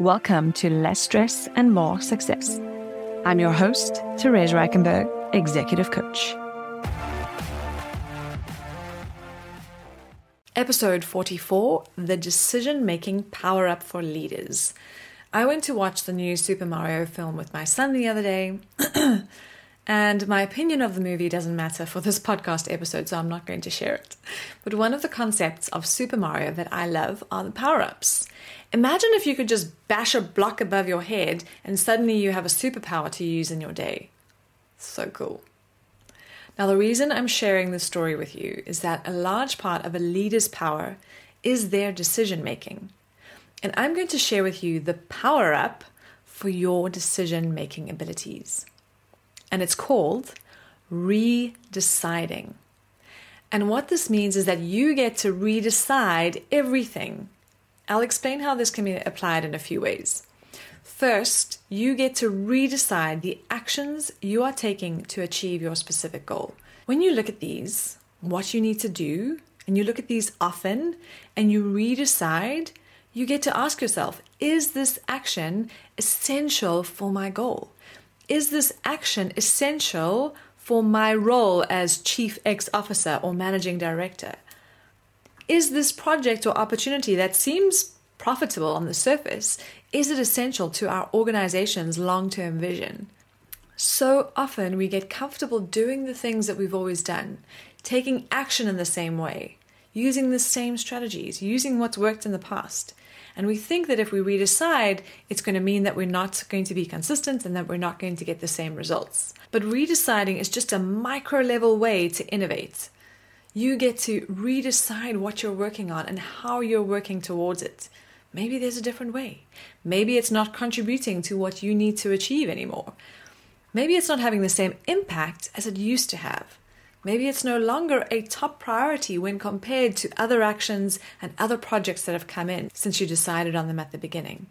Welcome to Less Stress and More Success. I'm your host, Therese Reichenberg, Executive Coach. Episode 44 The Decision Making Power Up for Leaders. I went to watch the new Super Mario film with my son the other day. And my opinion of the movie doesn't matter for this podcast episode, so I'm not going to share it. But one of the concepts of Super Mario that I love are the power ups. Imagine if you could just bash a block above your head and suddenly you have a superpower to use in your day. So cool. Now, the reason I'm sharing this story with you is that a large part of a leader's power is their decision making. And I'm going to share with you the power up for your decision making abilities and it's called redeciding. And what this means is that you get to redecide everything. I'll explain how this can be applied in a few ways. First, you get to redecide the actions you are taking to achieve your specific goal. When you look at these, what you need to do, and you look at these often and you redecide, you get to ask yourself is this action essential for my goal? Is this action essential for my role as Chief ex officer or Managing Director? Is this project or opportunity that seems profitable on the surface, is it essential to our organization's long term vision? So often we get comfortable doing the things that we've always done, taking action in the same way, using the same strategies, using what's worked in the past. And we think that if we redecide, it's going to mean that we're not going to be consistent and that we're not going to get the same results. But redeciding is just a micro level way to innovate. You get to redecide what you're working on and how you're working towards it. Maybe there's a different way. Maybe it's not contributing to what you need to achieve anymore. Maybe it's not having the same impact as it used to have. Maybe it's no longer a top priority when compared to other actions and other projects that have come in since you decided on them at the beginning.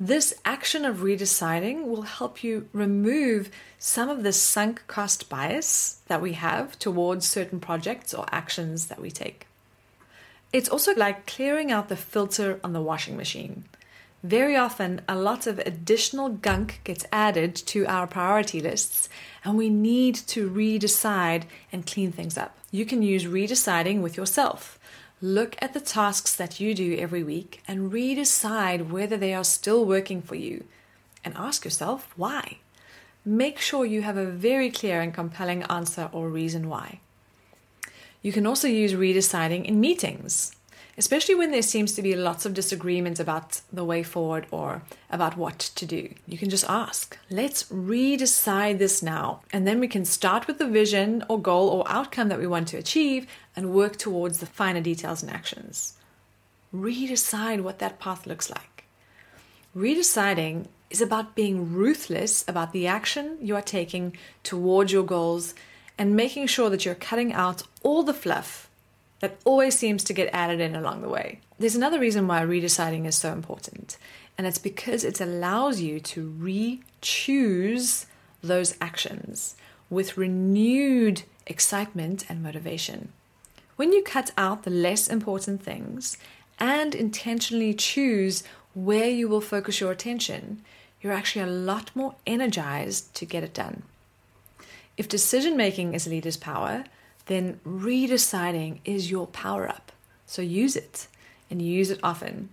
This action of redeciding will help you remove some of the sunk cost bias that we have towards certain projects or actions that we take. It's also like clearing out the filter on the washing machine. Very often, a lot of additional gunk gets added to our priority lists, and we need to redecide and clean things up. You can use redeciding with yourself. Look at the tasks that you do every week and redecide whether they are still working for you. And ask yourself why. Make sure you have a very clear and compelling answer or reason why. You can also use redeciding in meetings especially when there seems to be lots of disagreement about the way forward or about what to do. You can just ask, let's redecide this now. And then we can start with the vision or goal or outcome that we want to achieve and work towards the finer details and actions. Redecide what that path looks like. Redeciding is about being ruthless about the action you are taking towards your goals and making sure that you're cutting out all the fluff that always seems to get added in along the way. There's another reason why redeciding is so important, and it's because it allows you to re choose those actions with renewed excitement and motivation. When you cut out the less important things and intentionally choose where you will focus your attention, you're actually a lot more energized to get it done. If decision making is a leader's power, then redeciding is your power up. So use it and use it often.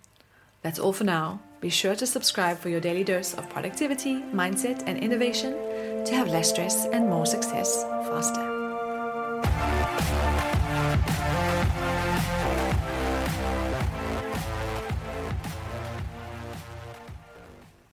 That's all for now. Be sure to subscribe for your daily dose of productivity, mindset, and innovation to have less stress and more success faster.